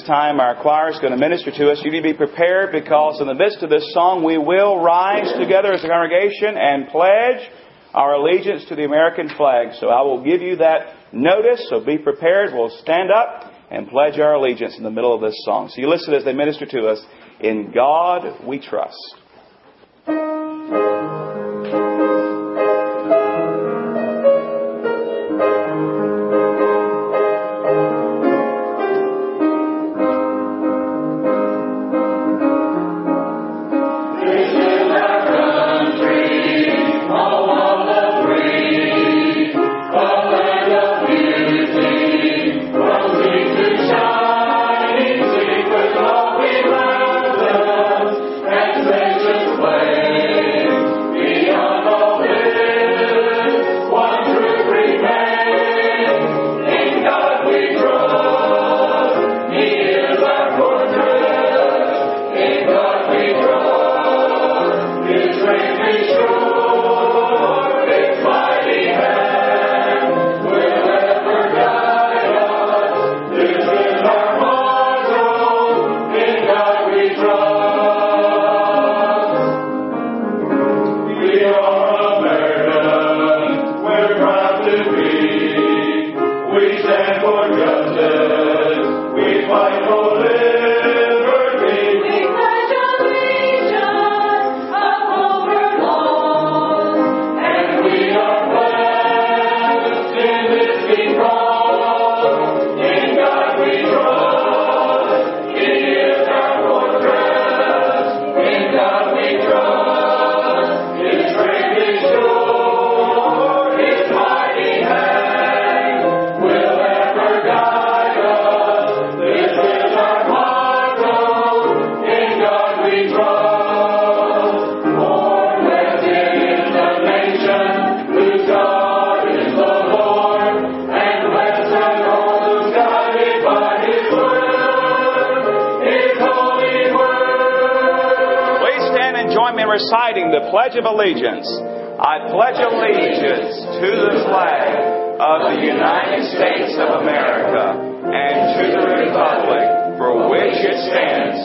this time our choir is going to minister to us. You need to be prepared because in the midst of this song we will rise together as a congregation and pledge our allegiance to the American flag. So I will give you that notice, so be prepared. We'll stand up and pledge our allegiance in the middle of this song. So you listen as they minister to us. In God we trust. Reciting the Pledge of Allegiance. I pledge allegiance to the flag of the United States of America and to the republic for which it stands,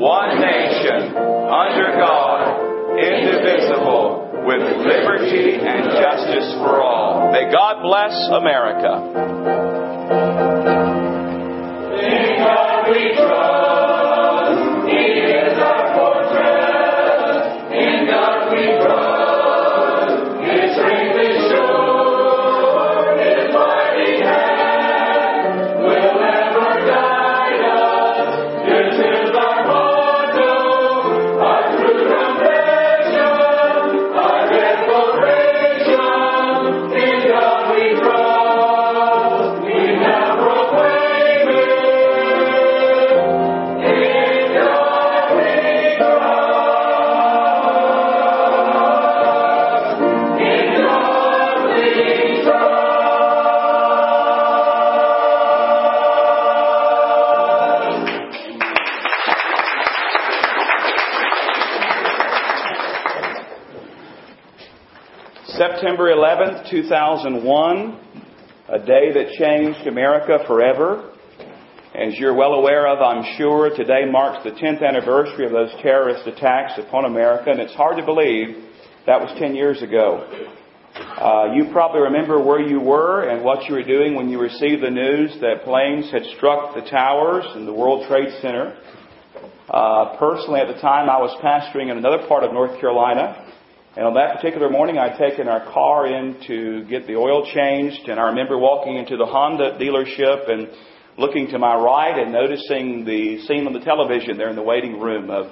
one nation, under God, indivisible, with liberty and justice for all. May God bless America. In God we trust. September 11th, 2001, a day that changed America forever. As you're well aware of, I'm sure, today marks the 10th anniversary of those terrorist attacks upon America, and it's hard to believe that was 10 years ago. Uh, you probably remember where you were and what you were doing when you received the news that planes had struck the towers in the World Trade Center. Uh, personally, at the time, I was pastoring in another part of North Carolina, and on that particular morning, I'd taken our car in to get the oil changed, and I remember walking into the Honda dealership and looking to my right and noticing the scene on the television there in the waiting room of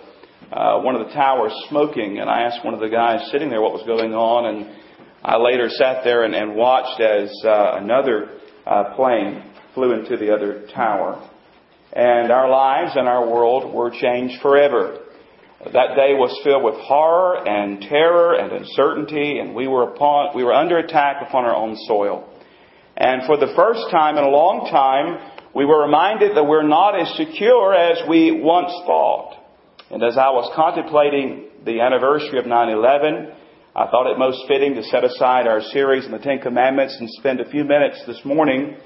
uh, one of the towers smoking. And I asked one of the guys sitting there what was going on, and I later sat there and, and watched as uh, another uh, plane flew into the other tower. And our lives and our world were changed forever. That day was filled with horror and terror and uncertainty, and we were upon, we were under attack upon our own soil. And for the first time in a long time, we were reminded that we're not as secure as we once thought. And as I was contemplating the anniversary of 9-11, I thought it most fitting to set aside our series on the Ten Commandments and spend a few minutes this morning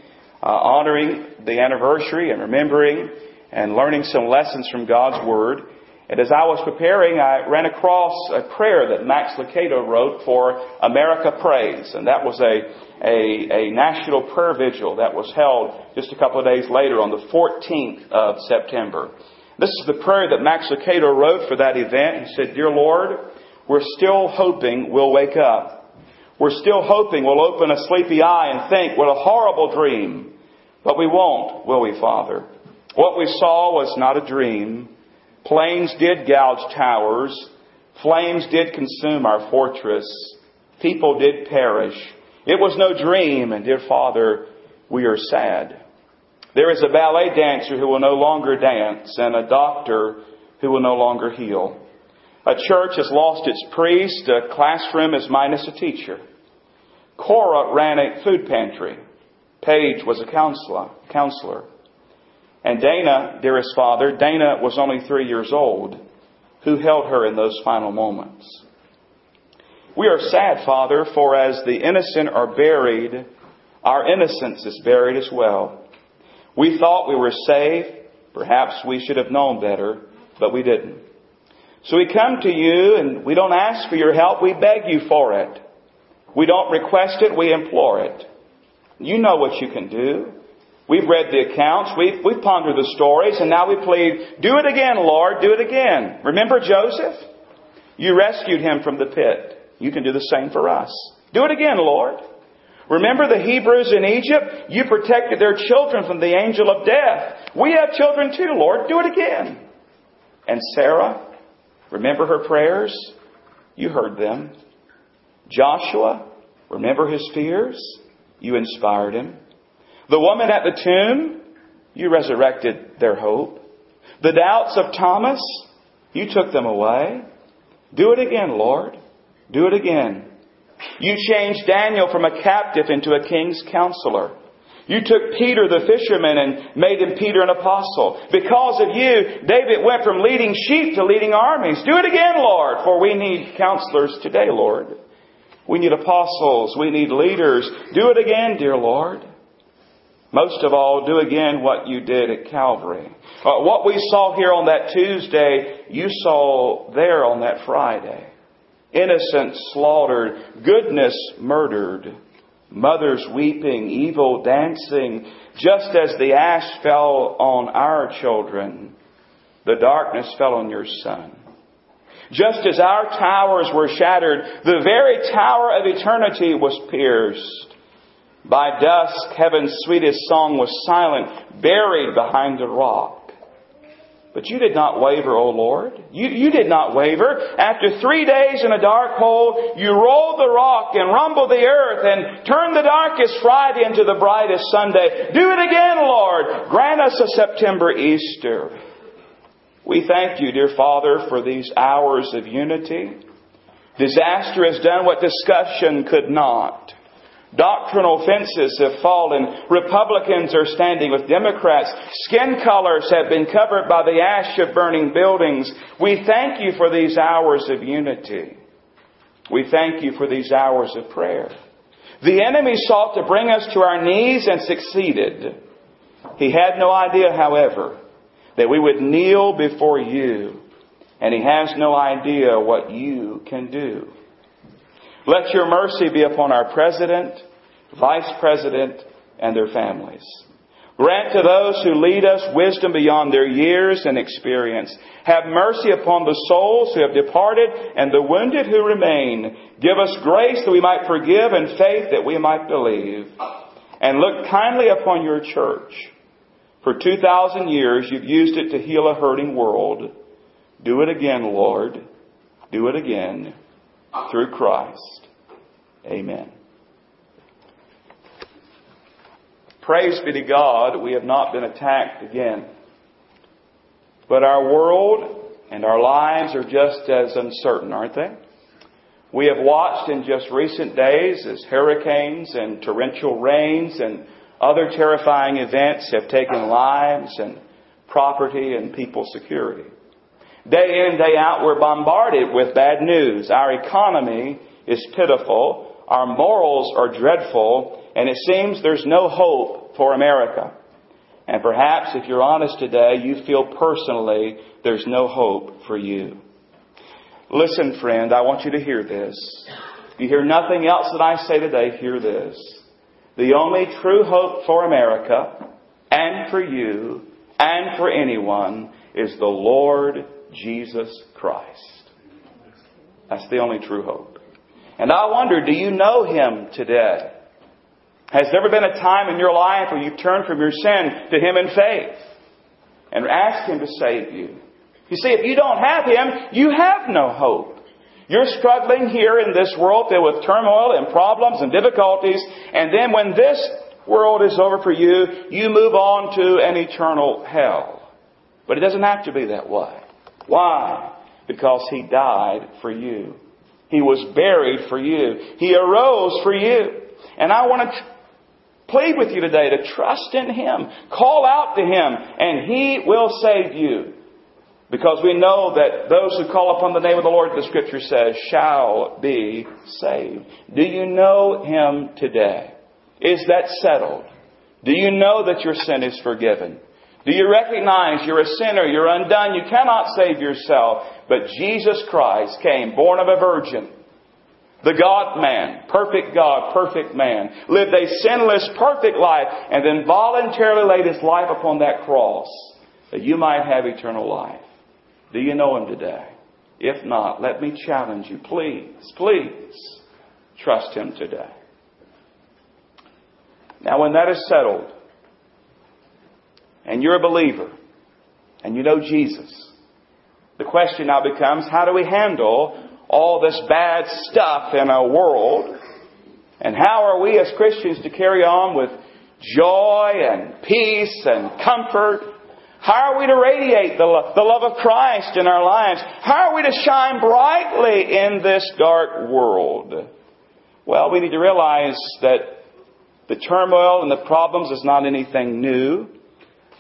uh, honoring the anniversary and remembering and learning some lessons from God's Word. And as I was preparing, I ran across a prayer that Max Lucado wrote for America Prays. And that was a, a, a national prayer vigil that was held just a couple of days later on the 14th of September. This is the prayer that Max Lucado wrote for that event. He said, Dear Lord, we're still hoping we'll wake up. We're still hoping we'll open a sleepy eye and think, what a horrible dream. But we won't, will we, Father? What we saw was not a dream. Planes did gouge towers. Flames did consume our fortress. People did perish. It was no dream, and dear Father, we are sad. There is a ballet dancer who will no longer dance, and a doctor who will no longer heal. A church has lost its priest, a classroom is minus a teacher. Cora ran a food pantry. Paige was a counselor. counselor. And Dana, dearest father, Dana was only three years old, who held her in those final moments. We are sad, Father, for as the innocent are buried, our innocence is buried as well. We thought we were safe. Perhaps we should have known better, but we didn't. So we come to you and we don't ask for your help, we beg you for it. We don't request it, we implore it. You know what you can do. We've read the accounts, we've, we've pondered the stories, and now we plead, do it again, Lord, do it again. Remember Joseph? You rescued him from the pit. You can do the same for us. Do it again, Lord. Remember the Hebrews in Egypt? You protected their children from the angel of death. We have children too, Lord. Do it again. And Sarah, remember her prayers? You heard them. Joshua, remember his fears? You inspired him. The woman at the tomb, you resurrected their hope. The doubts of Thomas, you took them away. Do it again, Lord. Do it again. You changed Daniel from a captive into a king's counselor. You took Peter the fisherman and made him Peter an apostle. Because of you, David went from leading sheep to leading armies. Do it again, Lord, for we need counselors today, Lord. We need apostles. We need leaders. Do it again, dear Lord. Most of all, do again what you did at Calvary. Uh, what we saw here on that Tuesday, you saw there on that Friday. Innocence slaughtered, goodness murdered, mothers weeping, evil dancing, just as the ash fell on our children, the darkness fell on your son. Just as our towers were shattered, the very tower of eternity was pierced. By dusk, heaven's sweetest song was silent, buried behind a rock. But you did not waver, O Lord. You, you did not waver. After three days in a dark hole, you rolled the rock and rumbled the earth and turned the darkest Friday into the brightest Sunday. Do it again, Lord. Grant us a September Easter. We thank you, dear Father, for these hours of unity. Disaster has done what discussion could not. Doctrinal fences have fallen. Republicans are standing with Democrats. Skin colors have been covered by the ash of burning buildings. We thank you for these hours of unity. We thank you for these hours of prayer. The enemy sought to bring us to our knees and succeeded. He had no idea, however, that we would kneel before you, and he has no idea what you can do. Let your mercy be upon our president, vice president, and their families. Grant to those who lead us wisdom beyond their years and experience. Have mercy upon the souls who have departed and the wounded who remain. Give us grace that we might forgive and faith that we might believe. And look kindly upon your church. For 2,000 years you've used it to heal a hurting world. Do it again, Lord. Do it again through Christ. Amen. Praise be to God, we have not been attacked again. But our world and our lives are just as uncertain, aren't they? We have watched in just recent days as hurricanes and torrential rains and other terrifying events have taken lives and property and people's security. Day in, day out, we're bombarded with bad news. Our economy is pitiful. Our morals are dreadful. And it seems there's no hope for America. And perhaps if you're honest today, you feel personally there's no hope for you. Listen, friend, I want you to hear this. If you hear nothing else that I say today, hear this. The only true hope for America and for you and for anyone is the Lord Jesus Christ. That's the only true hope. And I wonder, do you know Him today? Has there ever been a time in your life where you've turned from your sin to Him in faith and asked Him to save you? You see, if you don't have Him, you have no hope. You're struggling here in this world filled with turmoil and problems and difficulties, and then when this world is over for you, you move on to an eternal hell. But it doesn't have to be that way. Why? Because He died for you. He was buried for you. He arose for you. And I want to plead with you today to trust in Him. Call out to Him and He will save you. Because we know that those who call upon the name of the Lord, the scripture says, shall be saved. Do you know Him today? Is that settled? Do you know that your sin is forgiven? Do you recognize you're a sinner, you're undone, you cannot save yourself, but Jesus Christ came, born of a virgin, the God man, perfect God, perfect man, lived a sinless, perfect life, and then voluntarily laid his life upon that cross that you might have eternal life. Do you know him today? If not, let me challenge you. Please, please trust him today. Now, when that is settled, and you're a believer, and you know Jesus, the question now becomes how do we handle all this bad stuff in our world? And how are we as Christians to carry on with joy and peace and comfort how are we to radiate the, lo- the love of Christ in our lives? How are we to shine brightly in this dark world? Well, we need to realize that the turmoil and the problems is not anything new.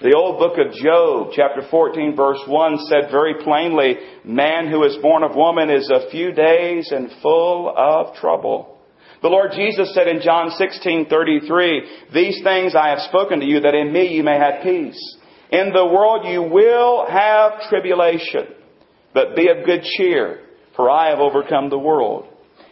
The old book of Job, chapter 14, verse 1 said very plainly, man who is born of woman is a few days and full of trouble. The Lord Jesus said in John 16:33, "These things I have spoken to you that in me you may have peace." In the world you will have tribulation, but be of good cheer, for I have overcome the world.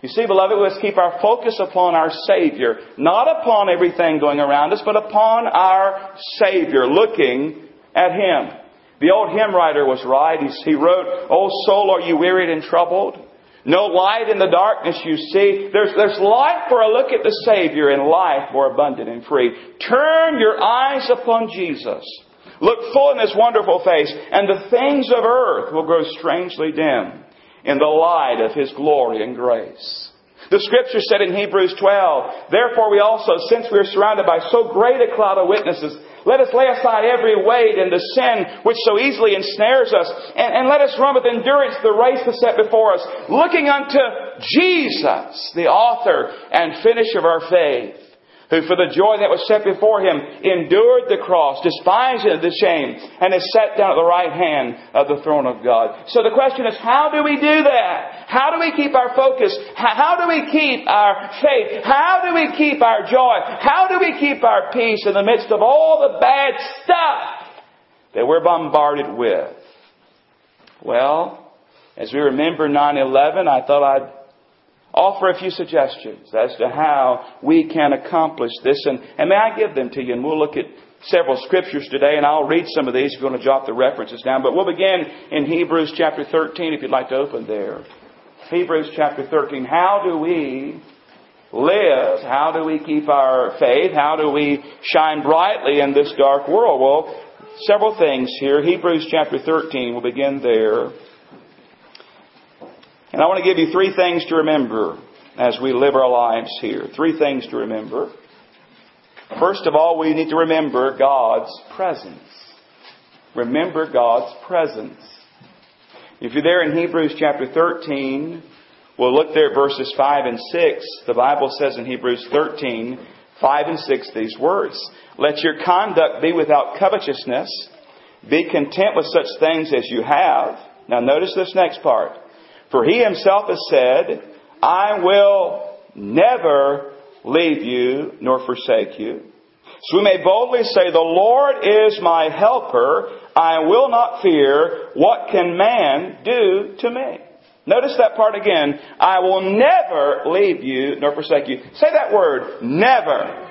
You see, beloved, let's keep our focus upon our Savior, not upon everything going around us, but upon our Savior, looking at Him. The old hymn writer was right. He wrote, O soul, are you wearied and troubled? No light in the darkness you see. There's, there's light for a look at the Savior and life more abundant and free. Turn your eyes upon Jesus. Look full in His wonderful face, and the things of earth will grow strangely dim in the light of His glory and grace. The scripture said in Hebrews 12, Therefore we also, since we are surrounded by so great a cloud of witnesses, let us lay aside every weight and the sin which so easily ensnares us, and, and let us run with endurance the race that's set before us, looking unto Jesus, the author and finisher of our faith who for the joy that was set before him endured the cross, despising the shame, and is set down at the right hand of the throne of God. So the question is, how do we do that? How do we keep our focus? How do we keep our faith? How do we keep our joy? How do we keep our peace in the midst of all the bad stuff that we're bombarded with? Well, as we remember 9-11, I thought I'd offer a few suggestions as to how we can accomplish this. And, and may I give them to you? And we'll look at several scriptures today, and I'll read some of these if you want to jot the references down. But we'll begin in Hebrews chapter 13, if you'd like to open there. Hebrews chapter 13. How do we live? How do we keep our faith? How do we shine brightly in this dark world? Well, several things here. Hebrews chapter 13, we'll begin there. And I want to give you three things to remember as we live our lives here. Three things to remember. First of all, we need to remember God's presence. Remember God's presence. If you're there in Hebrews chapter 13, we'll look there at verses 5 and 6. The Bible says in Hebrews 13, 5 and 6 these words. Let your conduct be without covetousness. Be content with such things as you have. Now notice this next part. For he himself has said, I will never leave you nor forsake you. So we may boldly say, The Lord is my helper. I will not fear. What can man do to me? Notice that part again. I will never leave you nor forsake you. Say that word. Never.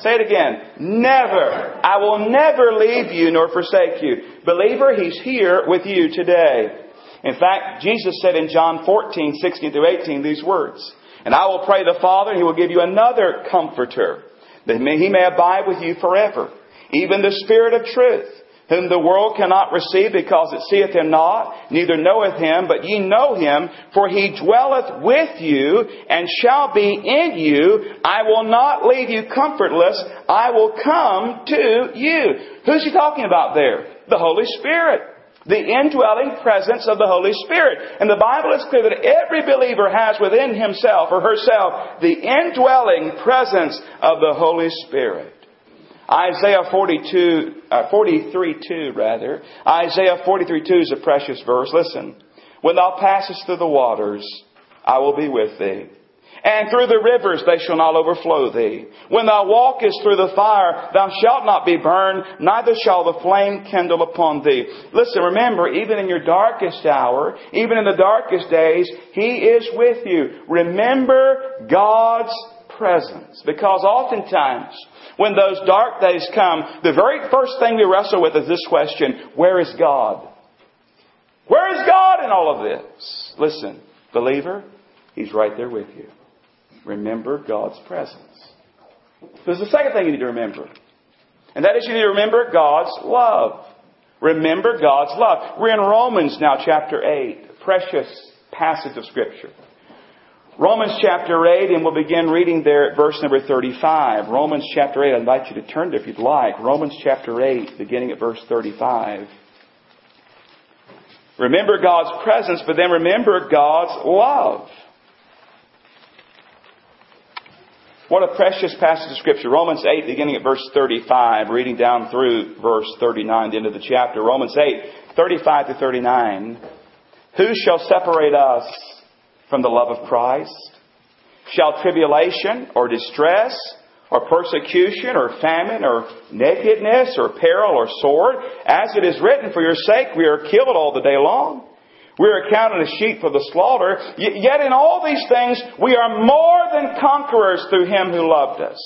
Say it again. Never. I will never leave you nor forsake you. Believer, He's here with you today. In fact, Jesus said in John 14, 16 through 18 these words. And I will pray the Father, and He will give you another comforter, that He may abide with you forever. Even the Spirit of truth whom the world cannot receive because it seeth him not, neither knoweth him, but ye know him, for he dwelleth with you and shall be in you. I will not leave you comfortless. I will come to you. Who's he talking about there? The Holy Spirit. The indwelling presence of the Holy Spirit. And the Bible is clear that every believer has within himself or herself the indwelling presence of the Holy Spirit. Isaiah 42, uh, 43 2 rather. Isaiah 43 2 is a precious verse. Listen. When thou passest through the waters, I will be with thee. And through the rivers they shall not overflow thee. When thou walkest through the fire, thou shalt not be burned, neither shall the flame kindle upon thee. Listen, remember, even in your darkest hour, even in the darkest days, He is with you. Remember God's presence. Because oftentimes, when those dark days come, the very first thing we wrestle with is this question Where is God? Where is God in all of this? Listen, believer, He's right there with you. Remember God's presence. There's the second thing you need to remember. And that is you need to remember God's love. Remember God's love. We're in Romans now, chapter 8. Precious passage of Scripture. Romans chapter 8, and we'll begin reading there at verse number 35. Romans chapter 8, I invite you to turn if you'd like. Romans chapter 8, beginning at verse 35. Remember God's presence, but then remember God's love. What a precious passage of Scripture. Romans 8, beginning at verse 35, reading down through verse 39, the end of the chapter. Romans 8, 35 to 39. Who shall separate us from the love of Christ? Shall tribulation or distress or persecution or famine or nakedness or peril or sword, as it is written, for your sake we are killed all the day long. We are accounted as sheep for the slaughter. Yet in all these things we are more than conquerors through him who loved us.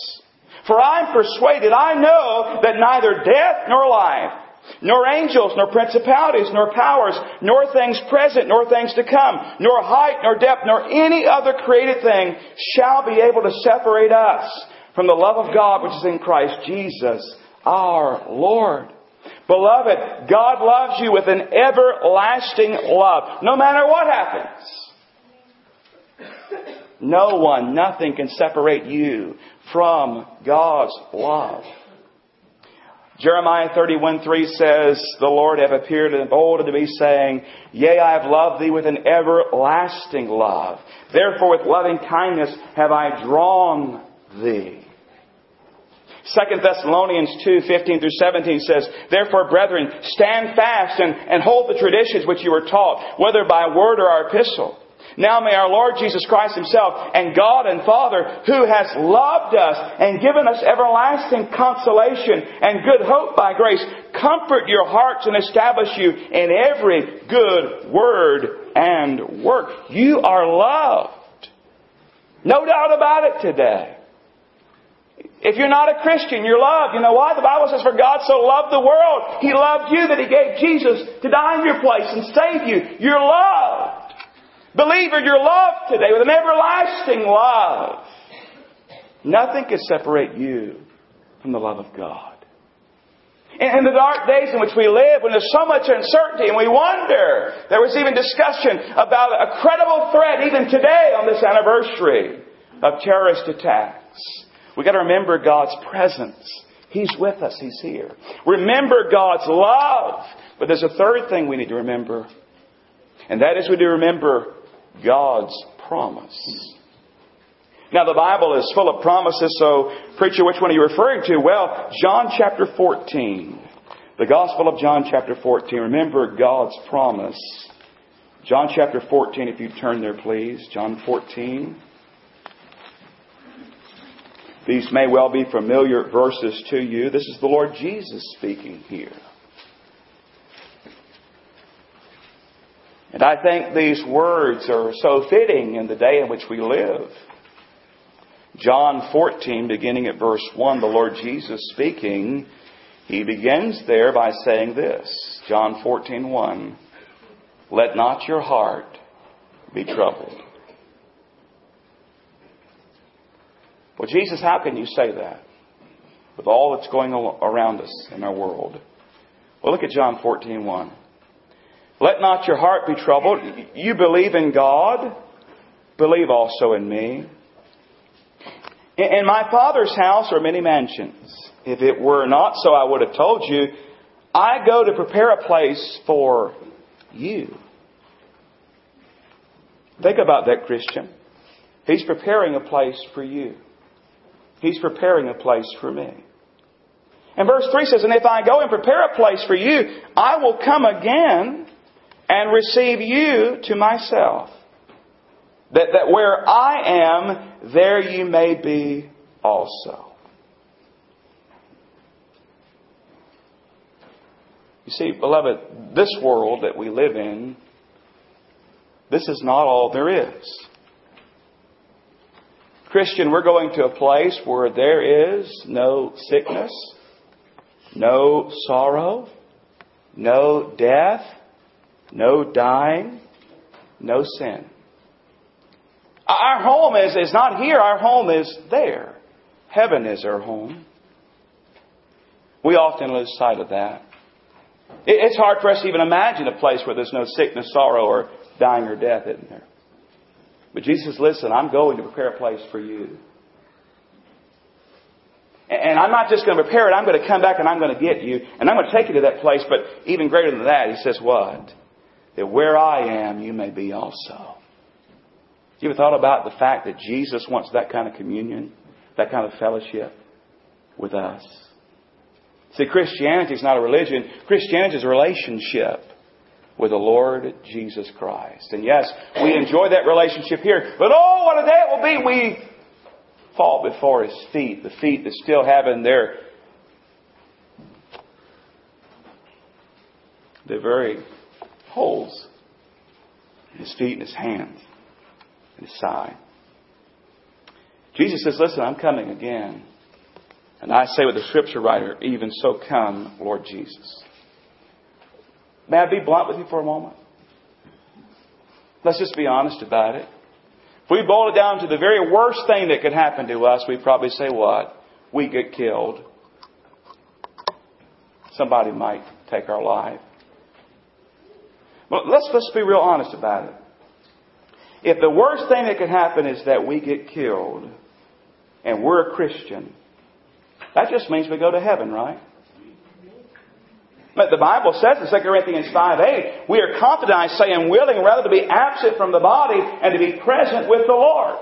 For I am persuaded, I know that neither death nor life, nor angels, nor principalities, nor powers, nor things present, nor things to come, nor height, nor depth, nor any other created thing shall be able to separate us from the love of God which is in Christ Jesus our Lord. Beloved, God loves you with an everlasting love, no matter what happens. No one, nothing can separate you from God's love. Jeremiah 31 3 says, The Lord hath appeared and old unto me, saying, Yea, I have loved thee with an everlasting love. Therefore with loving kindness have I drawn thee. 2 Thessalonians 2, 15 through 17 says, Therefore, brethren, stand fast and, and hold the traditions which you were taught, whether by word or our epistle. Now may our Lord Jesus Christ Himself and God and Father, who has loved us and given us everlasting consolation and good hope by grace, comfort your hearts and establish you in every good word and work. You are loved. No doubt about it today. If you're not a Christian, you're loved. You know why? The Bible says, For God so loved the world, He loved you that He gave Jesus to die in your place and save you. You're loved. Believer, you're loved today with an everlasting love. Nothing can separate you from the love of God. In the dark days in which we live, when there's so much uncertainty and we wonder, there was even discussion about a credible threat even today on this anniversary of terrorist attacks. We've got to remember God's presence. He's with us. He's here. Remember God's love. But there's a third thing we need to remember. And that is we need to remember God's promise. Now, the Bible is full of promises, so, preacher, which one are you referring to? Well, John chapter 14. The Gospel of John chapter 14. Remember God's promise. John chapter 14, if you turn there, please. John 14. These may well be familiar verses to you. This is the Lord Jesus speaking here. And I think these words are so fitting in the day in which we live. John 14, beginning at verse 1, the Lord Jesus speaking, he begins there by saying this. John 14, 1. Let not your heart be troubled. Well, Jesus, how can you say that with all that's going around us in our world? Well, look at John 14, 1. Let not your heart be troubled. You believe in God, believe also in me. In my Father's house are many mansions. If it were not so, I would have told you. I go to prepare a place for you. Think about that, Christian. He's preparing a place for you. He's preparing a place for me. And verse 3 says, And if I go and prepare a place for you, I will come again and receive you to myself. That, that where I am, there you may be also. You see, beloved, this world that we live in, this is not all there is. Christian, we're going to a place where there is no sickness, no sorrow, no death, no dying, no sin. Our home is, is not here, our home is there. Heaven is our home. We often lose sight of that. It's hard for us to even imagine a place where there's no sickness, sorrow, or dying or death, isn't there? But Jesus says, listen, I'm going to prepare a place for you. And I'm not just going to prepare it, I'm going to come back and I'm going to get you, and I'm going to take you to that place, but even greater than that, he says what? That where I am, you may be also. You ever thought about the fact that Jesus wants that kind of communion, that kind of fellowship with us? See, Christianity is not a religion. Christianity is a relationship with the Lord Jesus Christ. And yes, we enjoy that relationship here. But oh, what a day it will be! We fall before His feet, the feet that still have in their the very holes His feet and His hands and His side. Jesus says, "Listen, I'm coming again." And I say with the scripture writer, even so come, Lord Jesus. May I be blunt with you for a moment? Let's just be honest about it. If we boil it down to the very worst thing that could happen to us, we'd probably say what? We get killed. Somebody might take our life. But let's, let's be real honest about it. If the worst thing that could happen is that we get killed and we're a Christian, that just means we go to heaven, right? But the Bible says in 2 Corinthians 5 8, we are confident, I say, and willing rather to be absent from the body and to be present with the Lord.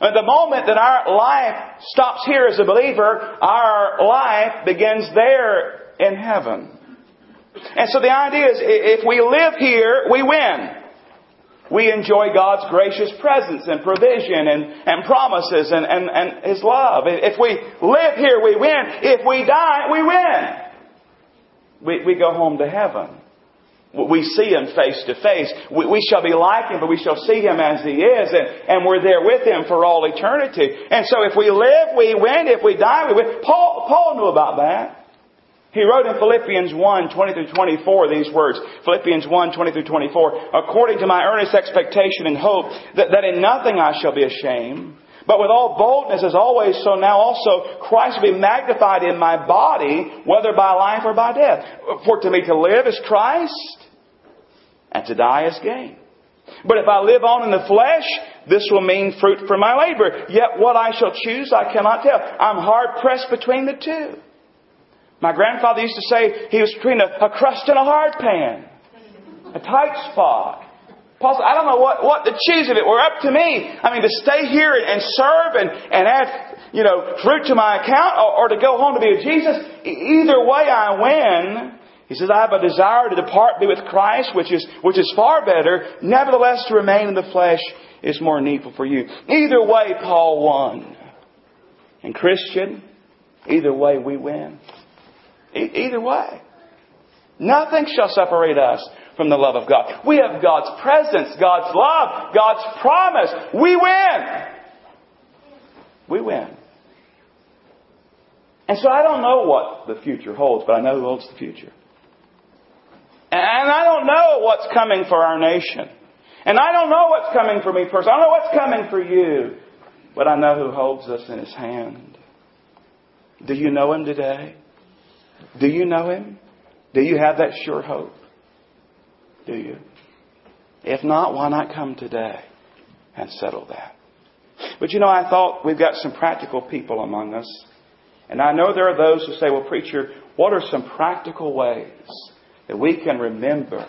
At the moment that our life stops here as a believer, our life begins there in heaven. And so the idea is, if we live here, we win. We enjoy God's gracious presence and provision and, and promises and, and, and His love. If we live here, we win. If we die, we win. We, we go home to heaven. We see Him face to face. We, we shall be like Him, but we shall see Him as He is, and, and we're there with Him for all eternity. And so if we live, we win. If we die, we win. Paul, Paul knew about that. He wrote in Philippians 1, 20 through 24 these words. Philippians 1, 20 through 24. According to my earnest expectation and hope that, that in nothing I shall be ashamed, but with all boldness as always, so now also Christ will be magnified in my body, whether by life or by death. For to me to live is Christ, and to die is gain. But if I live on in the flesh, this will mean fruit for my labor. Yet what I shall choose, I cannot tell. I'm hard pressed between the two. My grandfather used to say he was between a, a crust and a hard pan, a tight spot. Paul said, I don't know what, what to choose if it were up to me. I mean, to stay here and, and serve and, and add, you know, fruit to my account or, or to go home to be with Jesus. Either way I win. He says, I have a desire to depart, be with Christ, which is, which is far better. Nevertheless, to remain in the flesh is more needful for you. Either way, Paul won. And Christian, either way we win. E- either way. Nothing shall separate us from the love of God. We have God's presence, God's love, God's promise. We win. We win. And so I don't know what the future holds, but I know who holds the future. And I don't know what's coming for our nation. And I don't know what's coming for me personally. I don't know what's coming for you. But I know who holds us in his hand. Do you know him today? Do you know him? Do you have that sure hope? Do you? If not, why not come today and settle that? But you know, I thought we've got some practical people among us. And I know there are those who say, well, preacher, what are some practical ways that we can remember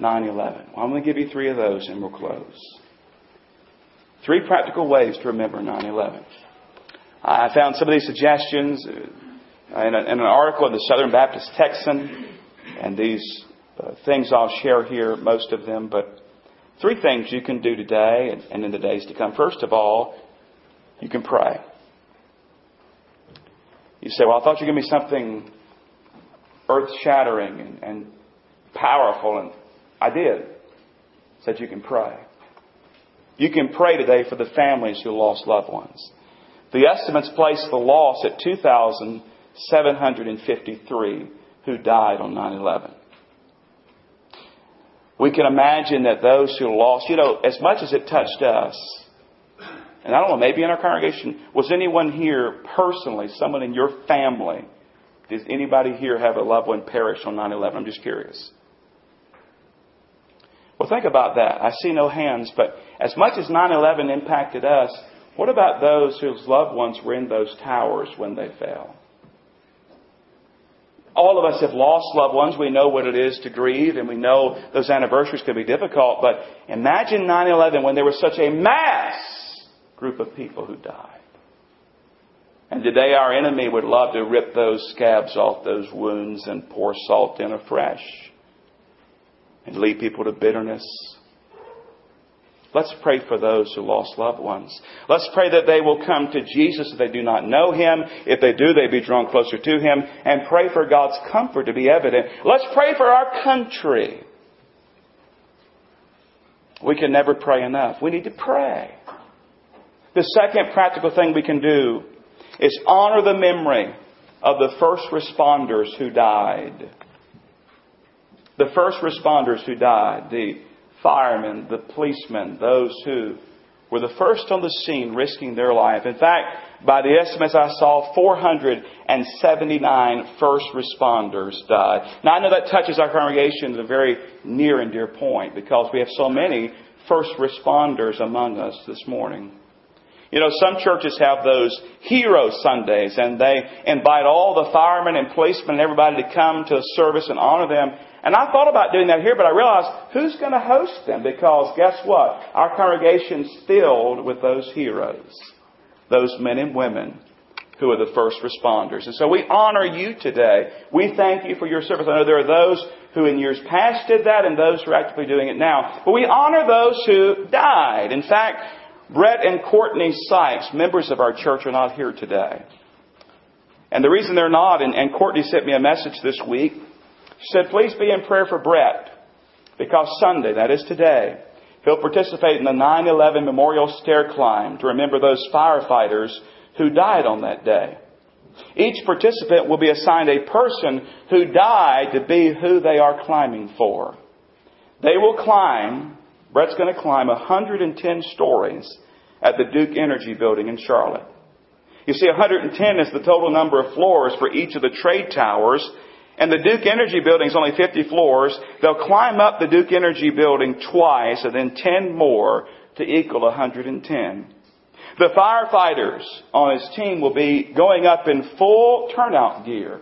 9-11? Well, I'm going to give you three of those and we'll close. Three practical ways to remember 9-11. I found some of these suggestions uh, in an article in the Southern Baptist Texan, and these uh, things I'll share here, most of them, but three things you can do today and, in the days to come. First of all, you can pray. You say, well, I thought you were going to be something earth shattering and, and powerful, and I did. Said you can pray. You can pray today for the families who lost loved ones. The estimates place the loss at 2,753 who died on 9 11. We can imagine that those who lost, you know, as much as it touched us, and I don't know, maybe in our congregation, was anyone here personally, someone in your family, does anybody here have a loved one perish on 9 11? I'm just curious. Well, think about that. I see no hands, but as much as 9 11 impacted us, what about those whose loved ones were in those towers when they fell? All of us have lost loved ones. We know what it is to grieve, and we know those anniversaries can be difficult. But imagine 9 11 when there was such a mass group of people who died. And today our enemy would love to rip those scabs off those wounds and pour salt in afresh and lead people to bitterness. Let's pray for those who lost loved ones. Let's pray that they will come to Jesus if they do not know Him. If they do, they be drawn closer to Him. And pray for God's comfort to be evident. Let's pray for our country. We can never pray enough. We need to pray. The second practical thing we can do is honor the memory of the first responders who died the first responders who died, the firemen, the policemen, those who were the first on the scene risking their life. In fact, by the estimates I saw, 479 first responders died. Now I know that touches our congregation at a very near and dear point because we have so many first responders among us this morning. You know, some churches have those hero Sundays and they invite all the firemen and policemen and everybody to come to a service and honor them. And I thought about doing that here, but I realized who's going to host them? Because guess what? Our congregation's filled with those heroes. Those men and women who are the first responders. And so we honor you today. We thank you for your service. I know there are those who in years past did that and those who are actively doing it now. But we honor those who died. In fact, Brett and Courtney Sykes, members of our church, are not here today. And the reason they're not, and, and Courtney sent me a message this week, she said, please be in prayer for Brett. Because Sunday, that is today, he'll participate in the 9-11 memorial stair climb to remember those firefighters who died on that day. Each participant will be assigned a person who died to be who they are climbing for. They will climb, Brett's going to climb 110 stories at the Duke Energy building in Charlotte. You see, 110 is the total number of floors for each of the trade towers and the Duke Energy building is only 50 floors. They'll climb up the Duke Energy building twice and then 10 more to equal 110. The firefighters on his team will be going up in full turnout gear,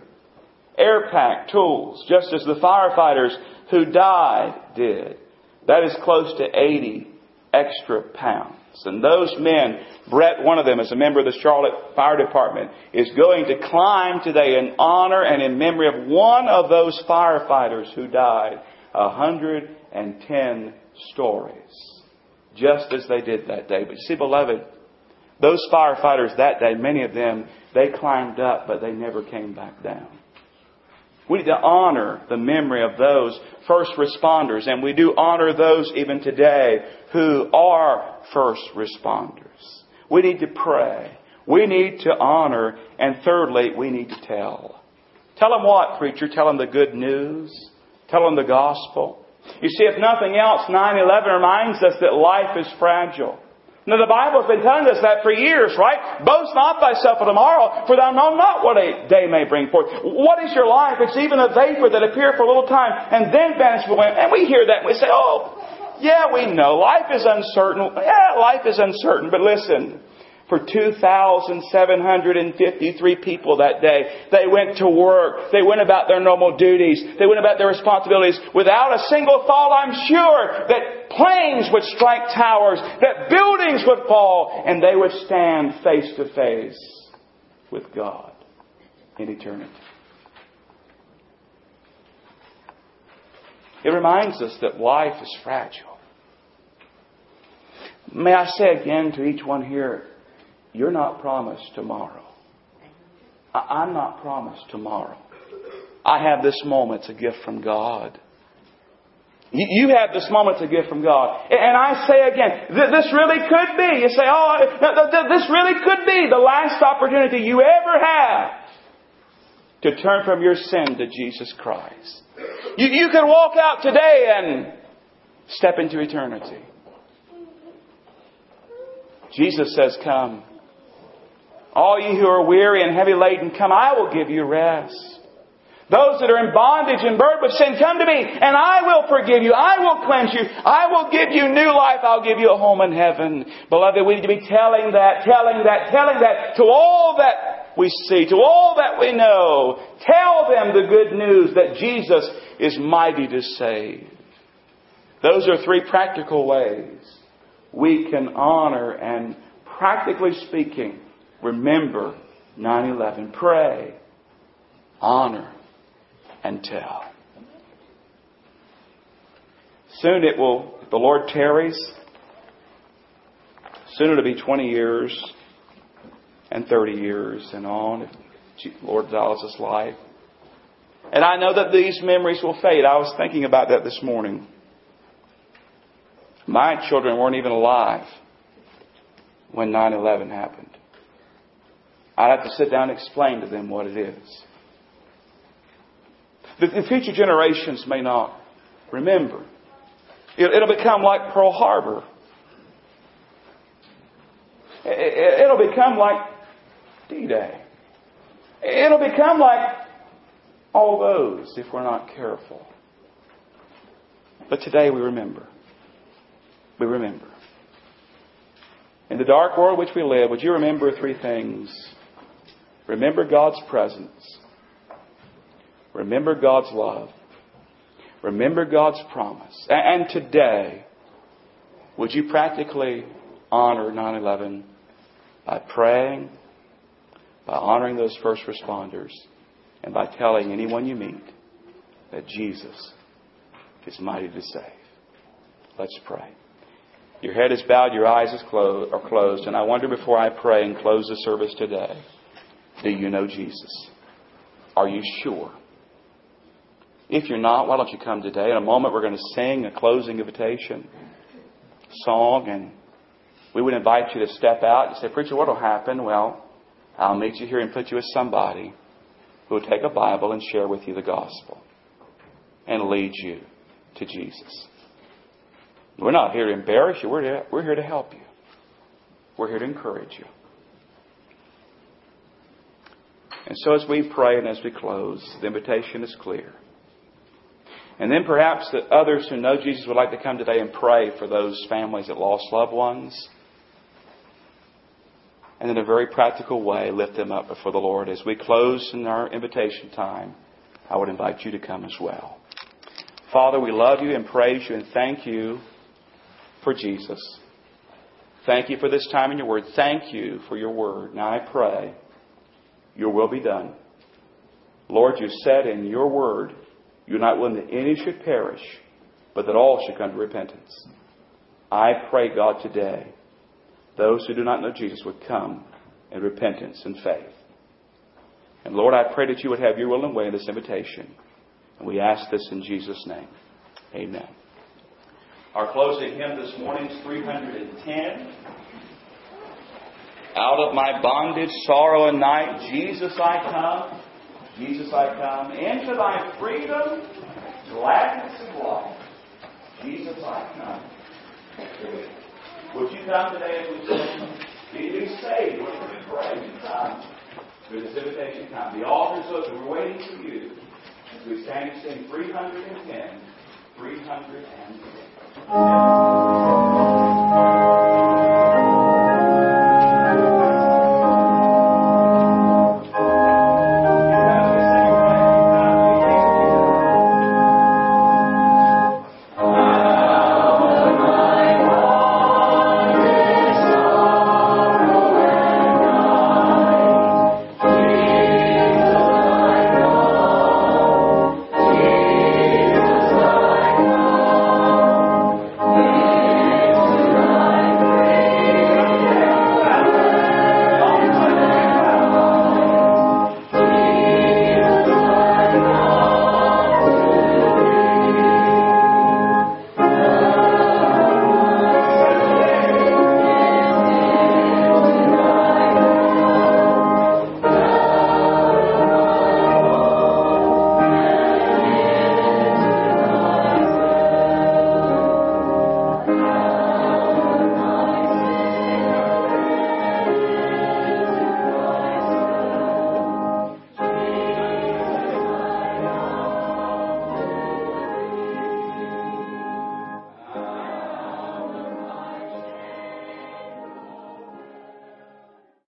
air pack tools, just as the firefighters who died did. That is close to 80 extra pounds. And those men, Brett, one of them, is a member of the Charlotte Fire Department, is going to climb today in honor and in memory of one of those firefighters who died 110 stories, just as they did that day. But see, beloved, Those firefighters that day, many of them, they climbed up, but they never came back down. We need to honor the memory of those first responders, and we do honor those even today who are first responders. We need to pray. We need to honor. And thirdly, we need to tell. Tell them what, preacher? Tell them the good news. Tell them the gospel. You see, if nothing else, 9-11 reminds us that life is fragile. Now the Bible's been telling us that for years, right? Boast not thyself of tomorrow, for thou know not what a day may bring forth. What is your life? It's even a vapor that appear for a little time and then vanish away. And we hear that and we say, oh, yeah, we know. Life is uncertain. Yeah, life is uncertain. But listen, for 2,753 people that day. They went to work. They went about their normal duties. They went about their responsibilities without a single thought, I'm sure, that planes would strike towers, that buildings would fall, and they would stand face to face with God in eternity. It reminds us that life is fragile. May I say again to each one here, you're not promised tomorrow. I'm not promised tomorrow. I have this moment, it's a gift from God. You have this moment to gift from God. And I say again, this really could be. You say, oh, this really could be the last opportunity you ever have to turn from your sin to Jesus Christ. You, you could walk out today and step into eternity. Jesus says, Come. All ye who are weary and heavy laden, come, I will give you rest. Those that are in bondage and burdened with sin, come to me, and I will forgive you. I will cleanse you. I will give you new life. I'll give you a home in heaven. Beloved, we need to be telling that, telling that, telling that to all that we see, to all that we know. Tell them the good news that Jesus is mighty to save. Those are three practical ways we can honor and, practically speaking, Remember 9 11. Pray, honor, and tell. Soon it will, if the Lord tarries, soon it'll be 20 years and 30 years and on if Lord allows us life. And I know that these memories will fade. I was thinking about that this morning. My children weren't even alive when 9 11 happened. I have to sit down and explain to them what it is. The, the future generations may not remember. It, it'll become like Pearl Harbor. It, it'll become like D Day. It'll become like all those if we're not careful. But today we remember. We remember. In the dark world which we live, would you remember three things? Remember God's presence. Remember God's love. Remember God's promise. And today, would you practically honor 9 11 by praying, by honoring those first responders, and by telling anyone you meet that Jesus is mighty to save? Let's pray. Your head is bowed, your eyes are closed, and I wonder before I pray and close the service today. Do you know Jesus? Are you sure? If you're not, why don't you come today? In a moment, we're going to sing a closing invitation song, and we would invite you to step out and say, Preacher, what will happen? Well, I'll meet you here and put you with somebody who will take a Bible and share with you the gospel and lead you to Jesus. We're not here to embarrass you, we're, to, we're here to help you. We're here to encourage you. And so as we pray and as we close, the invitation is clear. And then perhaps that others who know Jesus would like to come today and pray for those families that lost loved ones. And in a very practical way, lift them up before the Lord. As we close in our invitation time, I would invite you to come as well. Father, we love you and praise you and thank you for Jesus. Thank you for this time in your word. Thank you for your word. Now I pray your will be done. Lord, you said in your word, you're not willing that any should perish, but that all should come to repentance. I pray, God, today those who do not know Jesus would come in repentance and faith. And Lord, I pray that you would have your will and way in this invitation. And we ask this in Jesus' name. Amen. Our closing hymn this morning is 310. Out of my bondage, sorrow, and night, Jesus I come, Jesus I come, into thy freedom, gladness of life. Jesus I come. Would you come today as we sing? Be you be saved? Would you pray? You come. Through this invitation time. The altar's open. We're waiting for you. As we stand and sing 310, 310.